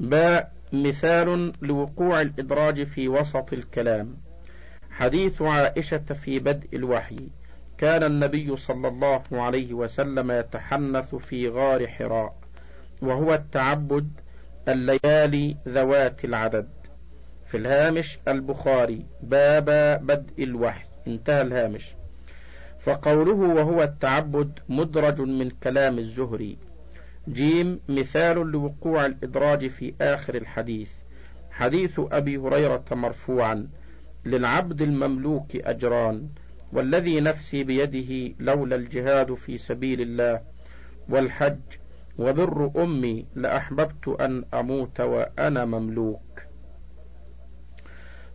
باء مثال لوقوع الإدراج في وسط الكلام. حديث عائشة في بدء الوحي. كان النبي صلى الله عليه وسلم يتحنث في غار حراء وهو التعبد الليالي ذوات العدد. في الهامش البخاري باب بدء الوحي. انتهى الهامش. فقوله وهو التعبد مدرج من كلام الزهري. جيم مثال لوقوع الإدراج في آخر الحديث. حديث أبي هريرة مرفوعا للعبد المملوك أجران والذي نفسي بيده لولا الجهاد في سبيل الله والحج وبر أمي لأحببت أن أموت وأنا مملوك.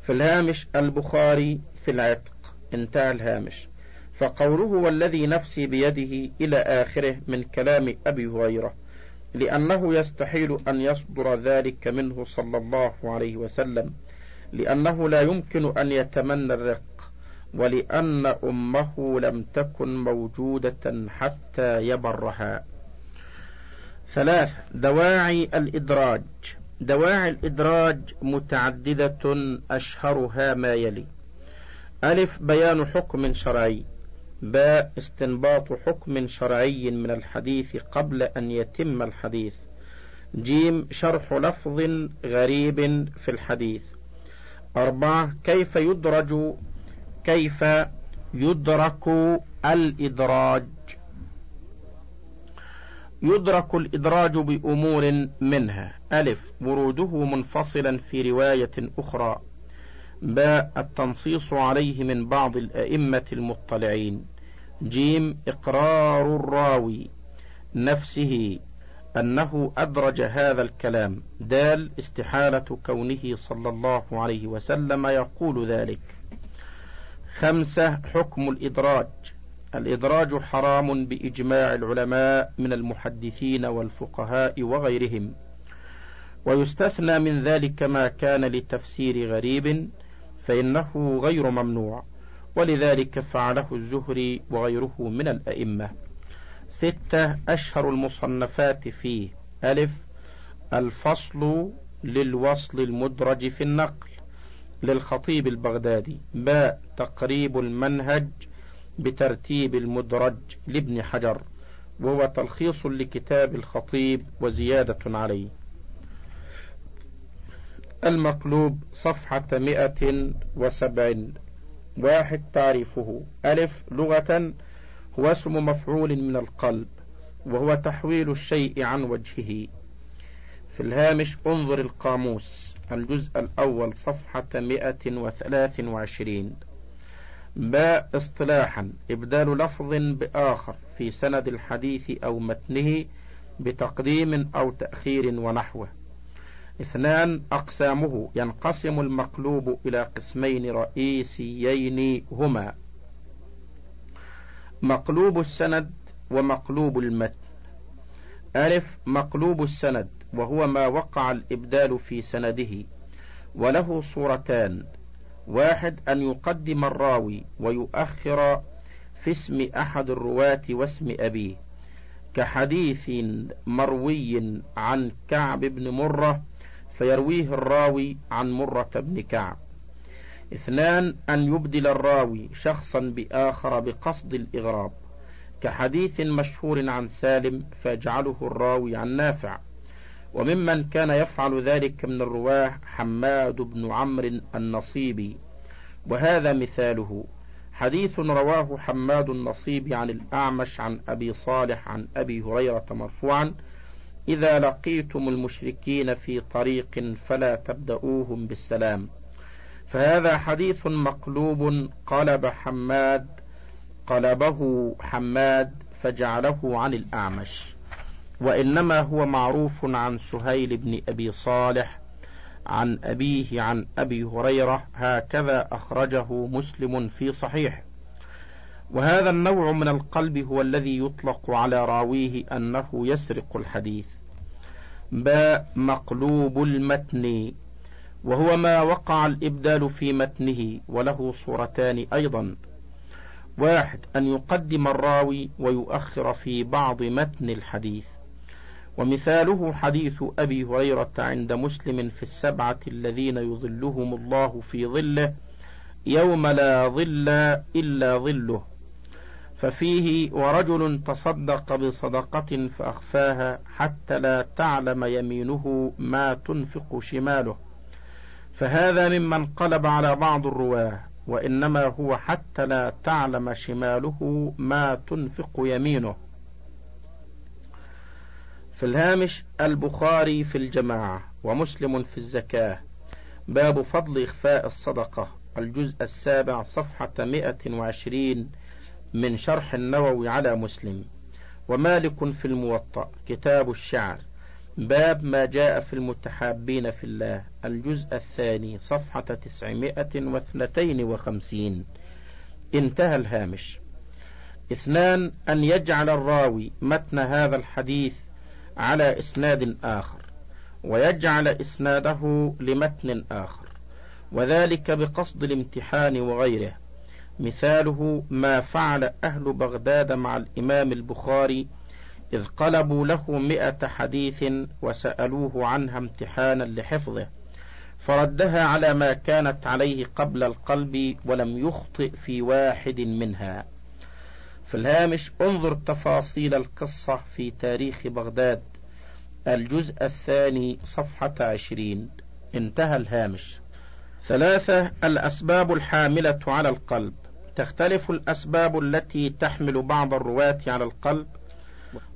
في الهامش البخاري في العتق. انتهى الهامش. فقوله والذي نفسي بيده إلى آخره من كلام أبي هريرة لأنه يستحيل أن يصدر ذلك منه صلى الله عليه وسلم لأنه لا يمكن أن يتمنى الرق ولأن أمه لم تكن موجودة حتى يبرها. ثلاثة دواعي الإدراج. دواعي الإدراج متعددة أشهرها ما يلي. ألف بيان حكم شرعي. باء استنباط حكم شرعي من الحديث قبل أن يتم الحديث. جيم شرح لفظ غريب في الحديث. أربعة كيف يدرج كيف يدرك الإدراج؟ يدرك الإدراج بأمور منها. ألف وروده منفصلا في رواية أخرى. باء التنصيص عليه من بعض الأئمة المطلعين. جيم إقرار الراوي نفسه أنه أدرج هذا الكلام. دال استحالة كونه صلى الله عليه وسلم يقول ذلك. خمسة حكم الإدراج. الإدراج حرام بإجماع العلماء من المحدثين والفقهاء وغيرهم. ويستثنى من ذلك ما كان لتفسير غريب فإنه غير ممنوع. ولذلك فعله الزهري وغيره من الأئمة. ستة أشهر المصنفات فيه. ألف. الفصل للوصل المدرج في النقل للخطيب البغدادي. باء تقريب المنهج بترتيب المدرج لابن حجر. وهو تلخيص لكتاب الخطيب وزيادة عليه. المقلوب صفحة مئة وسبعين. واحد تعريفه. ألف لغة هو اسم مفعول من القلب وهو تحويل الشيء عن وجهه. في الهامش انظر القاموس الجزء الأول صفحة مئة وثلاث وعشرين. باء اصطلاحا إبدال لفظ بآخر في سند الحديث أو متنه بتقديم أو تأخير ونحوه. اثنان أقسامه ينقسم المقلوب إلى قسمين رئيسيين هما. مقلوب السند ومقلوب المتن. ألف مقلوب السند وهو ما وقع الإبدال في سنده. وله صورتان. واحد أن يقدم الراوي ويؤخر في اسم أحد الرواة واسم أبيه. كحديث مروي عن كعب بن مرة فيرويه الراوي عن مرة بن كعب. اثنان أن يبدل الراوي شخصا بآخر بقصد الإغراب كحديث مشهور عن سالم فيجعله الراوي عن نافع. وممن كان يفعل ذلك من الرواة حماد بن عمرو النصيبي. وهذا مثاله. حديث رواه حماد النصيبي عن الأعمش عن أبي صالح عن أبي هريرة مرفوعا إذا لقيتم المشركين في طريق فلا تبدؤوهم بالسلام. فهذا حديث مقلوب قلب حماد قلبه حماد فجعله عن الأعمش. وإنما هو معروف عن سهيل بن أبي صالح عن أبيه عن أبي هريرة هكذا أخرجه مسلم في صحيح. وهذا النوع من القلب هو الذي يطلق على راويه أنه يسرق الحديث. باء مقلوب المتن وهو ما وقع الإبدال في متنه وله صورتان أيضا. واحد أن يقدم الراوي ويؤخر في بعض متن الحديث. ومثاله حديث أبي هريرة عند مسلم في السبعة الذين يظلهم الله في ظله يوم لا ظل إلا ظله. ففيه ورجل تصدق بصدقة فأخفاها حتى لا تعلم يمينه ما تنفق شماله. فهذا ممن قلب على بعض الرواة وإنما هو حتى لا تعلم شماله ما تنفق يمينه. في الهامش البخاري في الجماعة ومسلم في الزكاة. باب فضل إخفاء الصدقة الجزء السابع صفحة 120 من شرح النووي على مسلم. ومالك في الموطأ كتاب الشعر. باب ما جاء في المتحابين في الله الجزء الثاني صفحة تسعمائة واثنتين وخمسين. انتهى الهامش. اثنان أن يجعل الراوي متن هذا الحديث على إسناد آخر ويجعل إسناده لمتن آخر وذلك بقصد الامتحان وغيره. مثاله ما فعل أهل بغداد مع الإمام البخاري إذ قلبوا له مئة حديث وسألوه عنها امتحانا لحفظه فردها على ما كانت عليه قبل القلب ولم يخطئ في واحد منها. في الهامش انظر تفاصيل القصة في تاريخ بغداد. الجزء الثاني صفحة عشرين. انتهى الهامش. ثلاثة الأسباب الحاملة على القلب. تختلف الأسباب التي تحمل بعض الرواة على القلب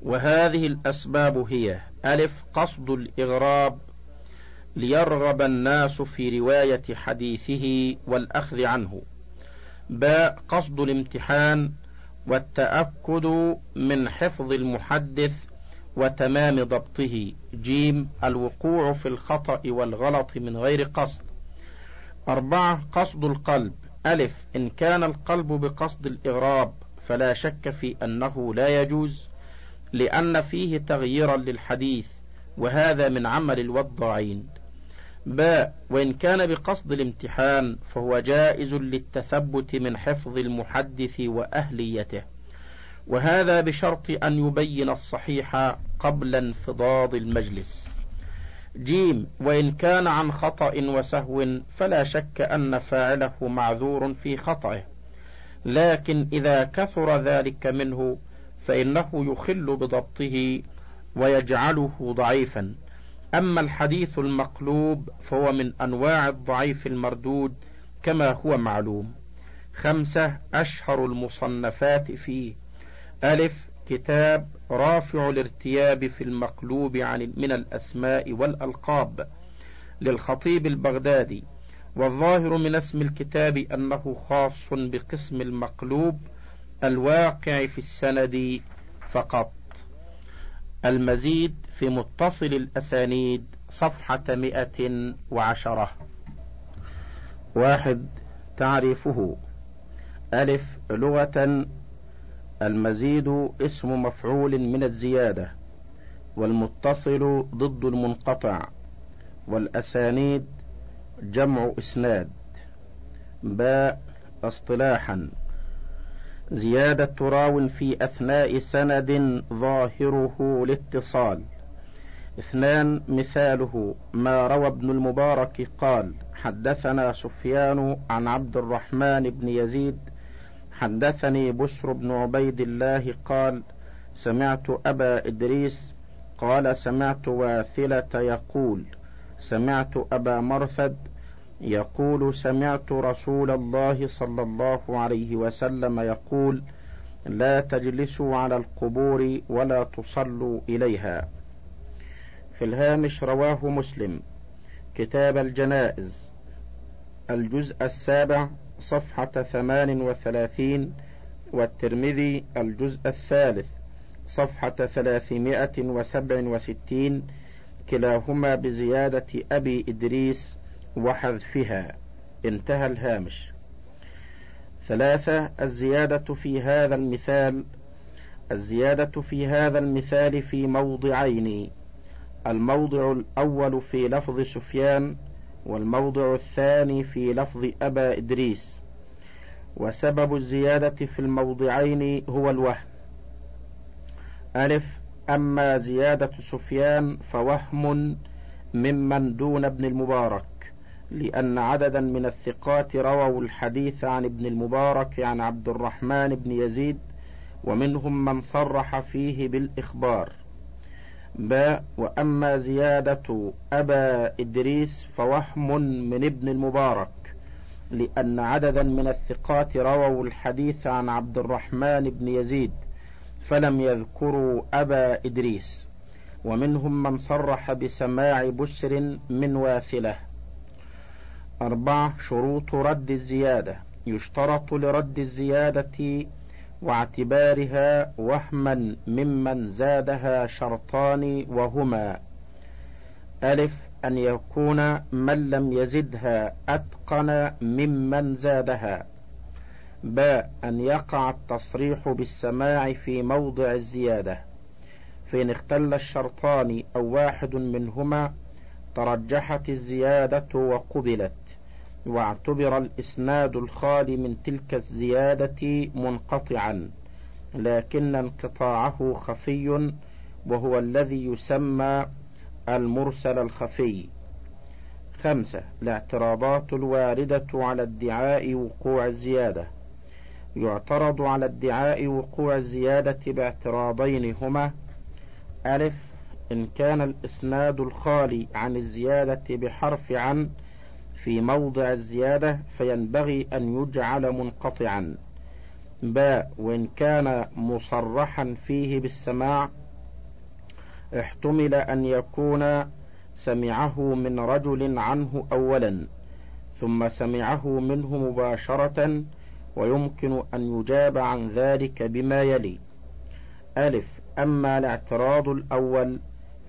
وهذه الأسباب هي ألف قصد الإغراب ليرغب الناس في رواية حديثه والأخذ عنه باء قصد الامتحان والتأكد من حفظ المحدث وتمام ضبطه جيم الوقوع في الخطأ والغلط من غير قصد أربعة قصد القلب ألف إن كان القلب بقصد الإغراب فلا شك في أنه لا يجوز لأن فيه تغييرا للحديث وهذا من عمل الوضاعين. باء وإن كان بقصد الامتحان فهو جائز للتثبت من حفظ المحدث وأهليته. وهذا بشرط أن يبين الصحيح قبل انفضاض المجلس. جيم وإن كان عن خطأ وسهو فلا شك أن فاعله معذور في خطأه. لكن إذا كثر ذلك منه فإنه يخل بضبطه ويجعله ضعيفا. أما الحديث المقلوب فهو من أنواع الضعيف المردود كما هو معلوم. خمسة أشهر المصنفات فيه. ألف كتاب رافع الارتياب في المقلوب عن من الأسماء والألقاب للخطيب البغدادي والظاهر من اسم الكتاب أنه خاص بقسم المقلوب الواقع في السند فقط. المزيد في متصل الأسانيد صفحة مئة وعشرة. واحد تعريفه. ألف لغة المزيد اسم مفعول من الزيادة والمتصل ضد المنقطع والأسانيد جمع إسناد. باء اصطلاحا. زيادة راو في أثناء سند ظاهره الاتصال اثنان مثاله. ما روى ابن المبارك قال حدثنا سفيان عن عبد الرحمن بن يزيد حدثني بشر بن عبيد الله قال سمعت أبا إدريس قال سمعت واثلة يقول سمعت أبا مرثد يقول سمعت رسول الله صلى الله عليه وسلم يقول لا تجلسوا على القبور ولا تصلوا إليها. في الهامش رواه مسلم كتاب الجنائز الجزء السابع صفحة ثمان وثلاثين والترمذي الجزء الثالث صفحة ثلاثمائة وسبع وستين كلاهما بزيادة أبي إدريس وحذفها. انتهى الهامش. ثلاثة الزيادة في هذا المثال الزيادة في هذا المثال في موضعين الموضع الأول في لفظ سفيان والموضع الثاني في لفظ أبا إدريس. وسبب الزيادة في الموضعين هو الوهم. ألف أما زيادة سفيان فوهم ممن دون ابن المبارك لأن عددا من الثقات رووا الحديث عن ابن المبارك عن عبد الرحمن بن يزيد ومنهم من صرح فيه بالإخبار. باء وأما زيادة أبا إدريس فوهم من ابن المبارك لأن عددا من الثقات رووا الحديث عن عبد الرحمن بن يزيد فلم يذكروا أبا إدريس ومنهم من صرح بسماع بشر من واثلة. أربعة شروط رد الزيادة يشترط لرد الزيادة واعتبارها وهما ممن زادها شرطان وهما. ألف أن يكون من لم يزدها أتقن ممن زادها. باء أن يقع التصريح بالسماع في موضع الزيادة. فإن اختل الشرطان أو واحد منهما ترجحت الزيادة وقبلت. واعتبر الإسناد الخالي من تلك الزيادة منقطعا لكن انقطاعه خفي وهو الذي يسمى المرسل الخفي. خمسة الاعتراضات الواردة على ادعاء وقوع الزيادة. يعترض على ادعاء وقوع الزيادة باعتراضين هما ألف إن كان الإسناد الخالي عن الزيادة بحرف عن في موضع الزيادة فينبغي أن يجعل منقطعا. باء وإن كان مصرحا فيه بالسماع احتمل أن يكون سمعه من رجل عنه أولا ثم سمعه منه مباشرة ويمكن أن يجاب عن ذلك بما يلي. ألف أما الاعتراض الأول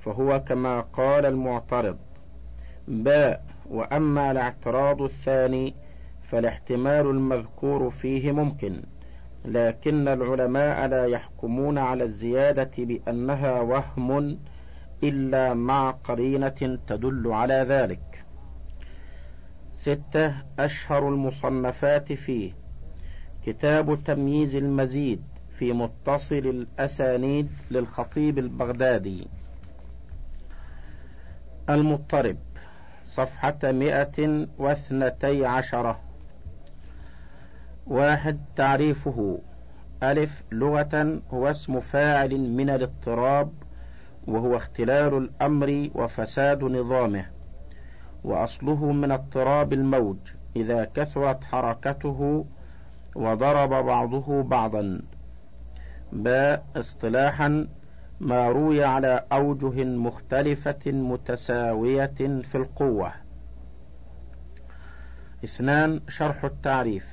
فهو كما قال المعترض. باء وأما الاعتراض الثاني فالاحتمال المذكور فيه ممكن لكن العلماء لا يحكمون على الزيادة بأنها وهم إلا مع قرينة تدل على ذلك. ستة أشهر المصنفات فيه. كتاب تمييز المزيد في متصل الأسانيد للخطيب البغدادي. المضطرب. صفحة مئة واثنتي عشرة. واحد تعريفه. ألف لغة هو اسم فاعل من الاضطراب وهو اختلال الأمر وفساد نظامه. وأصله من اضطراب الموج إذا كثرت حركته وضرب بعضه بعضا. باء اصطلاحا ما روي على أوجه مختلفة متساوية في القوة. اثنان شرح التعريف.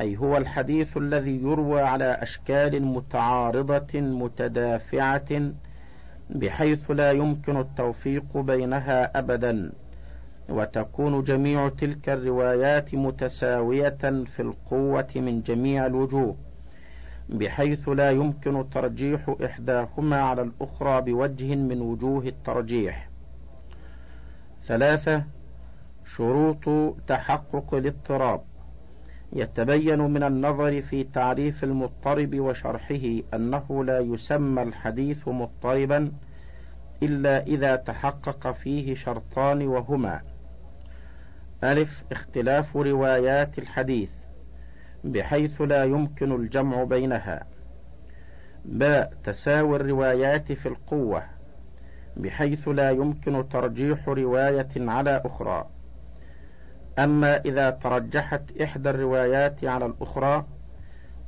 أي هو الحديث الذي يروى على أشكال متعارضة متدافعة بحيث لا يمكن التوفيق بينها أبدا وتكون جميع تلك الروايات متساوية في القوة من جميع الوجوه. بحيث لا يمكن ترجيح إحداهما على الأخرى بوجه من وجوه الترجيح. ثلاثة شروط تحقق الاضطراب. يتبين من النظر في تعريف المضطرب وشرحه أنه لا يسمى الحديث مضطربا إلا إذا تحقق فيه شرطان وهما. ألف اختلاف روايات الحديث. بحيث لا يمكن الجمع بينها. باء تساوي الروايات في القوة بحيث لا يمكن ترجيح رواية على أخرى. أما إذا ترجحت إحدى الروايات على الأخرى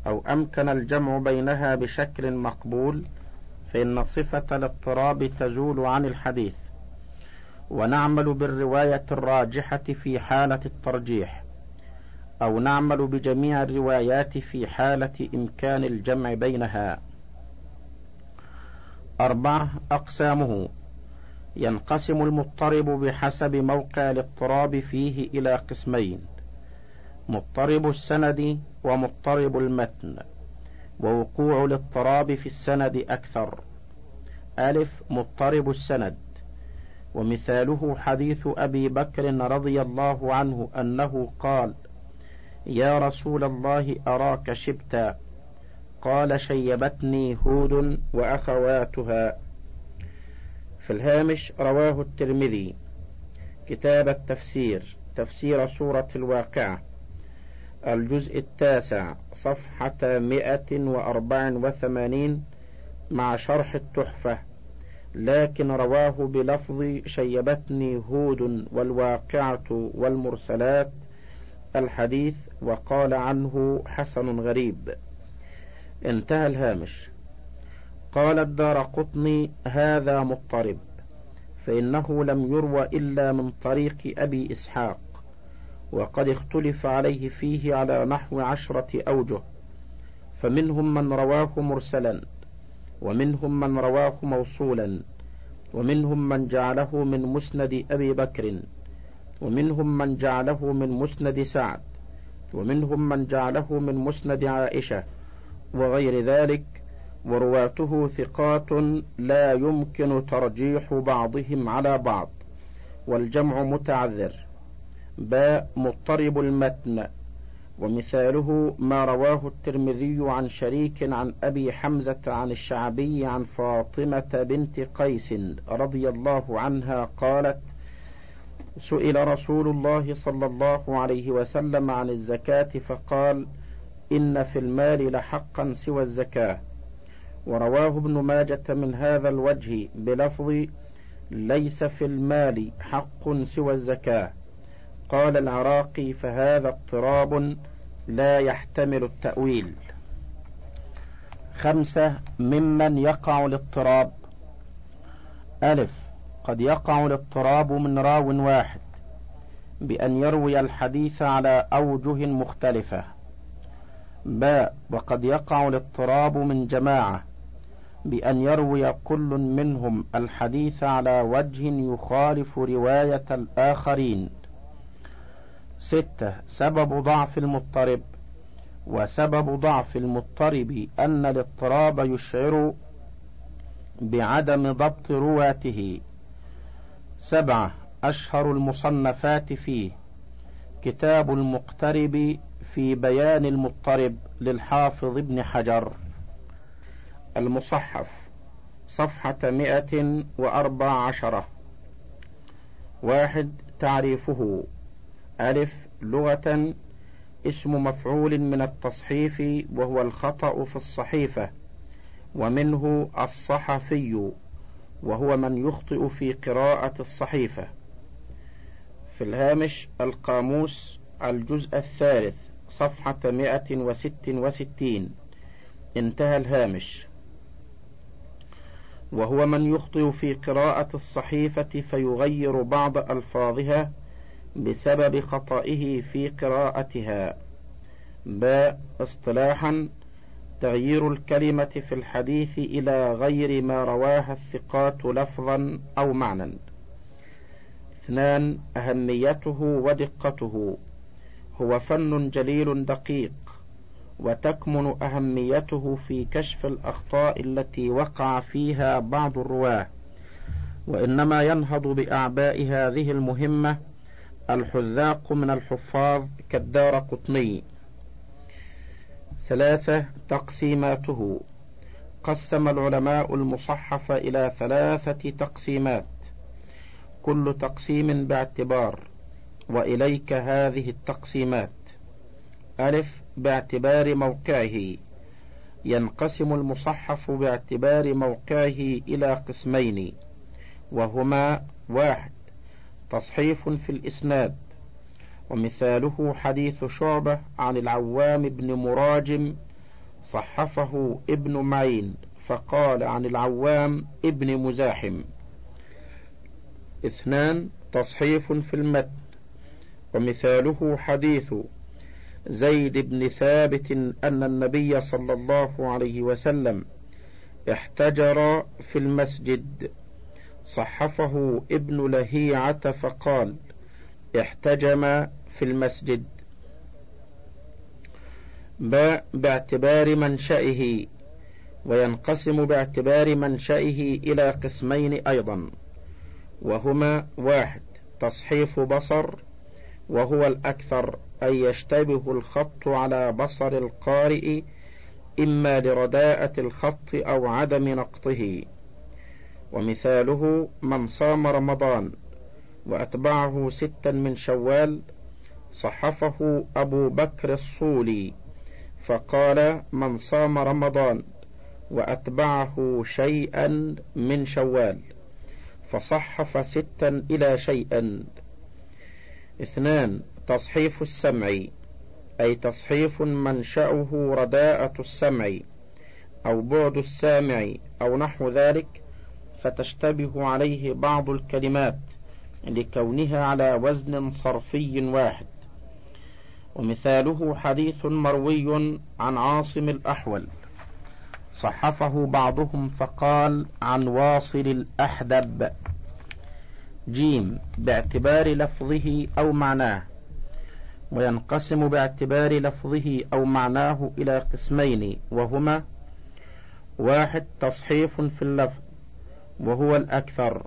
أو أمكن الجمع بينها بشكل مقبول فإن صفة الاضطراب تزول عن الحديث. ونعمل بالرواية الراجحة في حالة الترجيح. أو نعمل بجميع الروايات في حالة إمكان الجمع بينها. أربعة أقسامه. ينقسم المضطرب بحسب موقع الاضطراب فيه إلى قسمين مضطرب السند ومضطرب المتن ووقوع الاضطراب في السند أكثر. ألف مضطرب السند. ومثاله حديث أبي بكر رضي الله عنه أنه قال يا رسول الله أراك شبتا؟ قال شيبتني هود وأخواتها. في الهامش رواه الترمذي. كتاب التفسير تفسير سورة الواقعة. الجزء التاسع صفحة مئة وأربع وثمانين مع شرح التحفة. لكن رواه بلفظ شيبتني هود والواقعة والمرسلات. الحديث وقال عنه حسن غريب. انتهى الهامش. قال الدار قطني هذا مضطرب فإنه لم يروى إلا من طريق أبي إسحاق وقد اختلف عليه فيه على نحو عشرة أوجه فمنهم من رواه مرسلا ومنهم من رواه موصولا ومنهم من جعله من مسند أبي بكر ومنهم من جعله من مسند سعد. ومنهم من جعله من مسند عائشة وغير ذلك ورواته ثقات لا يمكن ترجيح بعضهم على بعض والجمع متعذر باء مضطرب المتن ومثاله ما رواه الترمذي عن شريك عن أبي حمزة عن الشعبي عن فاطمة بنت قيس رضي الله عنها قالت سئل رسول الله صلى الله عليه وسلم عن الزكاة فقال إن في المال لحقا سوى الزكاة. ورواه ابن ماجة من هذا الوجه بلفظ ليس في المال حق سوى الزكاة. قال العراقي فهذا اضطراب لا يحتمل التأويل. خمسة ممن يقع الاضطراب. ألف قد يقع الاضطراب من راو واحد بأن يروي الحديث على أوجه مختلفة. باء وقد يقع الاضطراب من جماعة بأن يروي كل منهم الحديث على وجه يخالف رواية الآخرين. ستة سبب ضعف المضطرب وسبب ضعف المضطرب أن الاضطراب يشعر بعدم ضبط رواته. سبعة أشهر المصنفات فيه. كتاب المقترب في بيان المضطرب للحافظ ابن حجر. المصحف صفحة مئة وأربع عشرة واحد تعريفه. ألف لغة. اسم مفعول من التصحيف وهو الخطأ في الصحيفة. ومنه الصحفي. وهو من يخطئ في قراءة الصحيفة. في الهامش القاموس الجزء الثالث صفحة مئة وست وستين. انتهى الهامش. وهو من يخطئ في قراءة الصحيفة فيغير بعض ألفاظها بسبب خطئه في قراءتها. باء اصطلاحا تغيير الكلمة في الحديث إلى غير ما رواها الثقات لفظا أو معنى اثنان أهميته ودقته. هو فن جليل دقيق وتكمن أهميته في كشف الأخطاء التي وقع فيها بعض الرواة. وإنما ينهض بأعباء هذه المهمة الحذاق من الحفاظ كالدار قطني. ثلاثة تقسيماته. قسم العلماء المصحف إلى ثلاثة تقسيمات. كل تقسيم باعتبار وإليك هذه التقسيمات. ألف باعتبار موقعه. ينقسم المصحف باعتبار موقعه إلى قسمين وهما واحد تصحيف في الإسناد. ومثاله حديث شعبة عن العوام بن مراجم صحفه ابن معين فقال عن العوام ابن مزاحم. اثنان تصحيف في المتن ومثاله حديث زيد بن ثابت أن النبي صلى الله عليه وسلم احتجر في المسجد صحفه ابن لهيعة فقال احتجم في المسجد. باء باعتبار منشئه وينقسم باعتبار منشئه إلى قسمين أيضا. وهما واحد تصحيف بصر وهو الأكثر أن يشتبه الخط على بصر القارئ إما لرداءة الخط أو عدم نقطه. ومثاله من صام رمضان وأتبعه ستا من شوال صحفه أبو بكر الصولي فقال من صام رمضان وأتبعه شيئا من شوال فصحف ستا إلى شيئا. اثنان تصحيف السمع أي تصحيف منشأه رداءة السمع أو بعد السامع أو نحو ذلك فتشتبه عليه بعض الكلمات لكونها على وزن صرفي واحد. ومثاله حديث مروي عن عاصم الأحول. صحفه بعضهم فقال عن واصل الأحدب. جيم باعتبار لفظه أو معناه وينقسم باعتبار لفظه أو معناه إلى قسمين وهما واحد تصحيف في اللفظ وهو الأكثر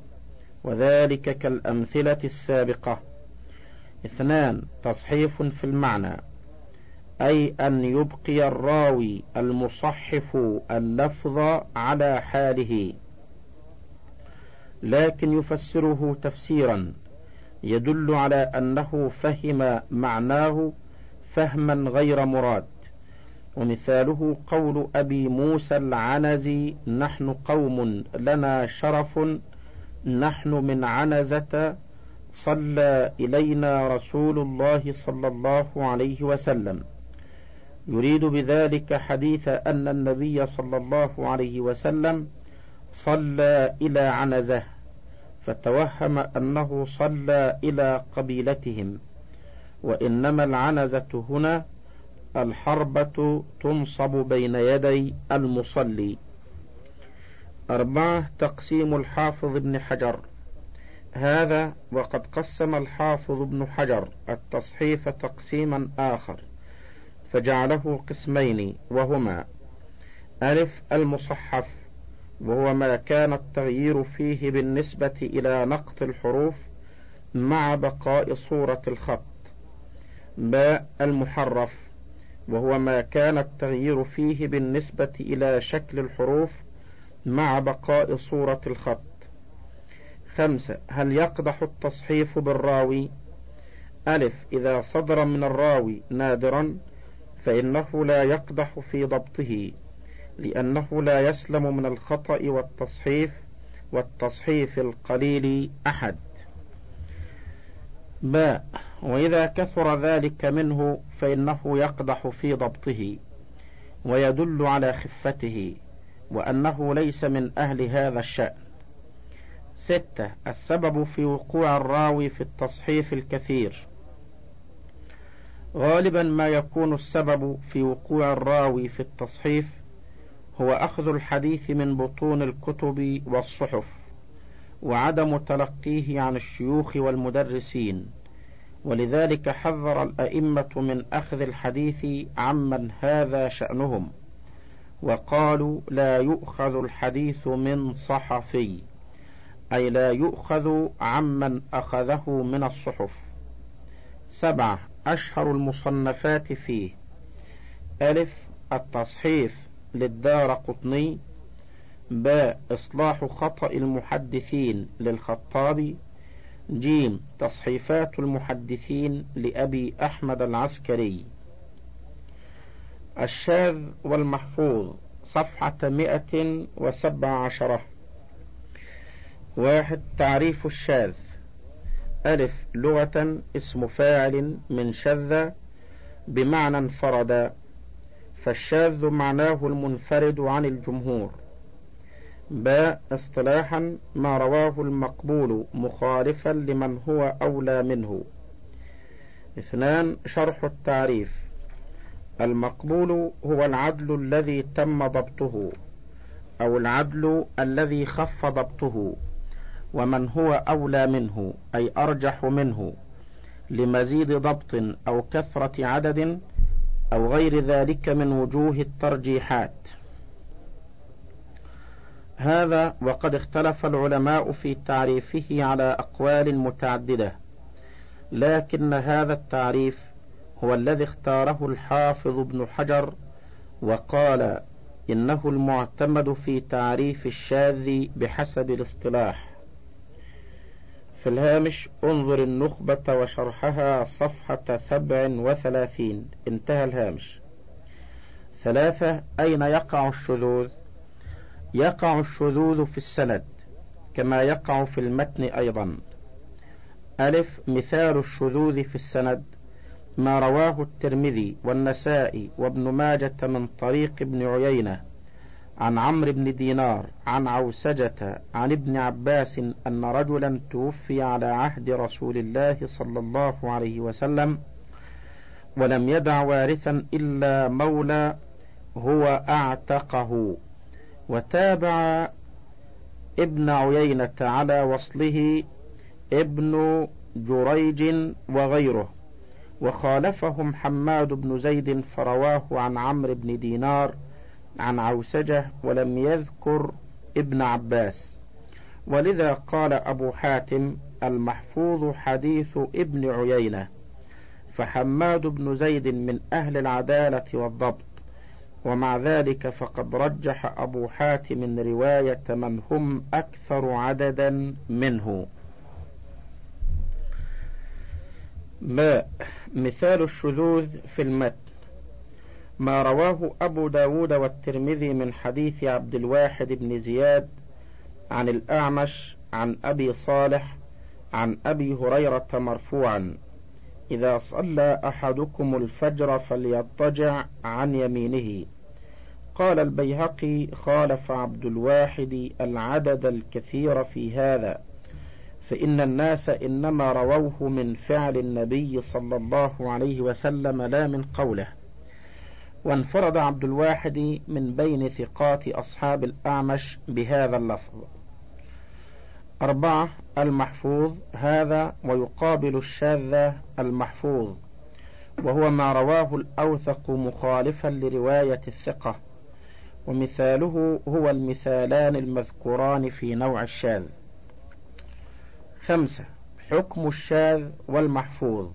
وذلك كالأمثلة السابقة. اثنان تصحيف في المعنى. أي أن يبقي الراوي المصحف اللفظ على حاله. لكن يفسره تفسيرا. يدل على أنه فهم معناه فهما غير مراد. ومثاله قول أبي موسى العنزي نحن قوم لنا شرف نحن من عنزة. صلى إلينا رسول الله صلى الله عليه وسلم. يريد بذلك حديث أن النبي صلى الله عليه وسلم صلى إلى عنزة فتوهم أنه صلى إلى قبيلتهم. وإنما العنزة هنا الحربة تنصب بين يدي المصلي. أربعة تقسيم الحافظ ابن حجر. هذا وقد قسم الحافظ ابن حجر التصحيف تقسيما آخر فجعله قسمين وهما ألف المصحف وهو ما كان التغيير فيه بالنسبة إلى نقط الحروف مع بقاء صورة الخط باء المحرف وهو ما كان التغيير فيه بالنسبة إلى شكل الحروف مع بقاء صورة الخط. خمسة. هل يقدح التصحيف بالراوي؟ ألف. إذا صدر من الراوي نادرا فإنه لا يقدح في ضبطه لأنه لا يسلم من الخطأ والتصحيف والتصحيف القليل أحد. باء وإذا كثر ذلك منه فإنه يقدح في ضبطه ويدل على خفته وأنه ليس من أهل هذا الشأن. ستة السبب في وقوع الراوي في التصحيف الكثير. غالبا ما يكون السبب في وقوع الراوي في التصحيف هو أخذ الحديث من بطون الكتب والصحف وعدم تلقيه عن الشيوخ والمدرسين. ولذلك حذر الأئمة من أخذ الحديث عمن هذا شأنهم وقالوا لا يؤخذ الحديث من صحفي. أي لا يؤخذ عمن أخذه من الصحف. سبعة أشهر المصنفات فيه. ألف التصحيف للدار قطني. باء إصلاح خطأ المحدثين للخطابي جيم تصحيفات المحدثين لأبي أحمد العسكري. الشاذ والمحفوظ صفحة مئة وسبع عشرة واحد تعريف الشاذ. ألف لغة اسم فاعل من شذ بمعنى انفرد. فالشاذ معناه المنفرد عن الجمهور. باء اصطلاحا ما رواه المقبول مخالفا لمن هو أولى منه. اثنان شرح التعريف. المقبول هو العدل الذي تم ضبطه أو العدل الذي خف ضبطه. ومن هو أولى منه أي أرجح منه لمزيد ضبط أو كثرة عدد أو غير ذلك من وجوه الترجيحات. هذا وقد اختلف العلماء في تعريفه على أقوال متعددة لكن هذا التعريف هو الذي اختاره الحافظ ابن حجر وقال إنه المعتمد في تعريف الشاذ بحسب الاصطلاح. في الهامش انظر النخبة وشرحها صفحة سبع وثلاثين. انتهى الهامش. ثلاثة أين يقع الشذوذ؟ يقع الشذوذ في السند كما يقع في المتن أيضا. ألف مثال الشذوذ في السند ما رواه الترمذي والنسائي وابن ماجة من طريق ابن عيينة. عن عمرو بن دينار عن عوسجة عن ابن عباس أن رجلا توفي على عهد رسول الله صلى الله عليه وسلم ولم يدع وارثا إلا مولى هو أعتقه وتابع ابن عيينة على وصله ابن جريج وغيره وخالفهم حماد بن زيد فرواه عن عمرو بن دينار عن عوسجة ولم يذكر ابن عباس. ولذا قال أبو حاتم المحفوظ حديث ابن عيينة فحماد بن زيد من أهل العدالة والضبط ومع ذلك فقد رجح أبو حاتم رواية من هم أكثر عددا منه. ما مثال الشذوذ في المتن؟ ما رواه أبو داود والترمذي من حديث عبد الواحد بن زياد عن الأعمش عن أبي صالح عن أبي هريرة مرفوعا. إذا صلى أحدكم الفجر فليضطجع عن يمينه. قال البيهقي خالف عبد الواحد العدد الكثير في هذا. فإن الناس إنما رووه من فعل النبي صلى الله عليه وسلم لا من قوله. وانفرد عبد الواحد من بين ثقات أصحاب الأعمش بهذا اللفظ. أربعة المحفوظ هذا ويقابل الشاذ المحفوظ وهو ما رواه الأوثق مخالفا لرواية الثقة ومثاله هو المثالان المذكوران في نوع الشاذ. خمسة حكم الشاذ والمحفوظ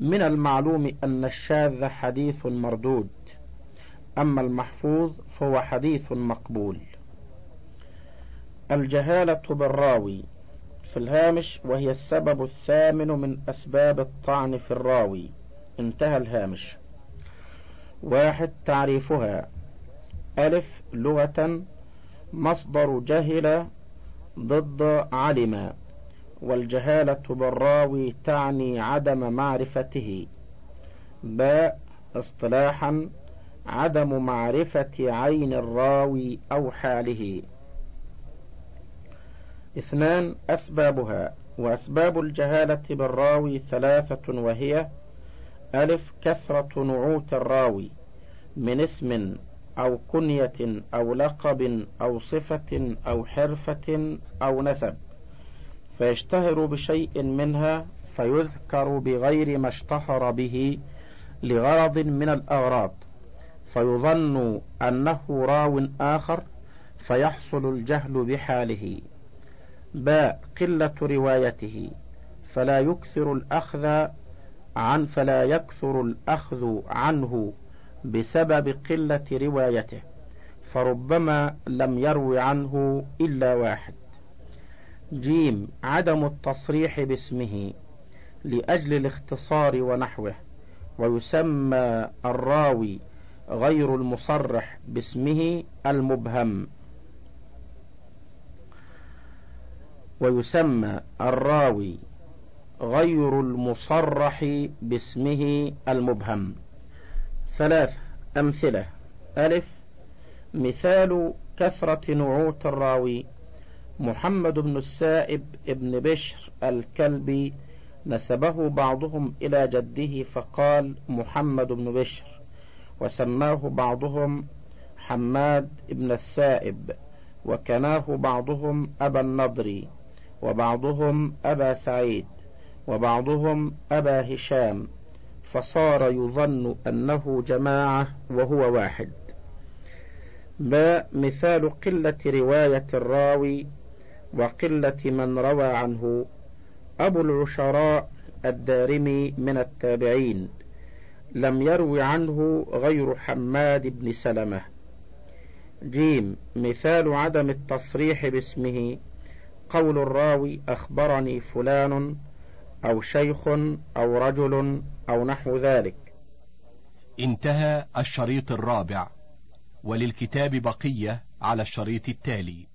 من المعلوم أن الشاذ حديث مردود. أما المحفوظ فهو حديث مقبول. الجهالة بالراوي في الهامش وهي السبب الثامن من أسباب الطعن في الراوي. انتهى الهامش. واحد تعريفها. ألف لغة. مصدر جهل ضد علم. والجهالة بالراوي تعني عدم معرفته. باء اصطلاحا. عدم معرفة عين الراوي أو حاله. اثنان أسبابها. وأسباب الجهالة بالراوي ثلاثة وهي ألف كثرة نعوت الراوي من اسم أو كنية أو لقب أو صفة أو حرفة أو نسب فيشتهر بشيء منها فيذكر بغير ما اشتهر به لغرض من الأغراض. فيظن أنه راو آخر فيحصل الجهل بحاله. باء قلة روايته. فلا يكثر الأخذ عن فلا يكثر الأخذ عنه بسبب قلة روايته. فربما لم يروي عنه إلا واحد. جيم عدم التصريح باسمه لأجل الاختصار ونحوه. ويسمى الراوي غير المصرح باسمه المبهم. ويسمى الراوي غير المصرح باسمه المبهم. ثلاث أمثلة. ألف. مثال كثرة نعوت الراوي محمد بن السائب ابن بشر الكلبي نسبه بعضهم إلى جده فقال محمد بن بشر. وسماه بعضهم حماد بن السائب وكناه بعضهم أبا النضر وبعضهم أبا سعيد وبعضهم أبا هشام فصار يظن أنه جماعة وهو واحد. باء مثال قلة رواية الراوي وقلة من روى عنه أبو العشراء الدارمي من التابعين. لم يروي عنه غير حماد بن سلمة. جيم مثال عدم التصريح باسمه. قول الراوي أخبرني فلان أو شيخ أو رجل أو نحو ذلك. انتهى الشريط الرابع وللكتاب بقية على الشريط التالي.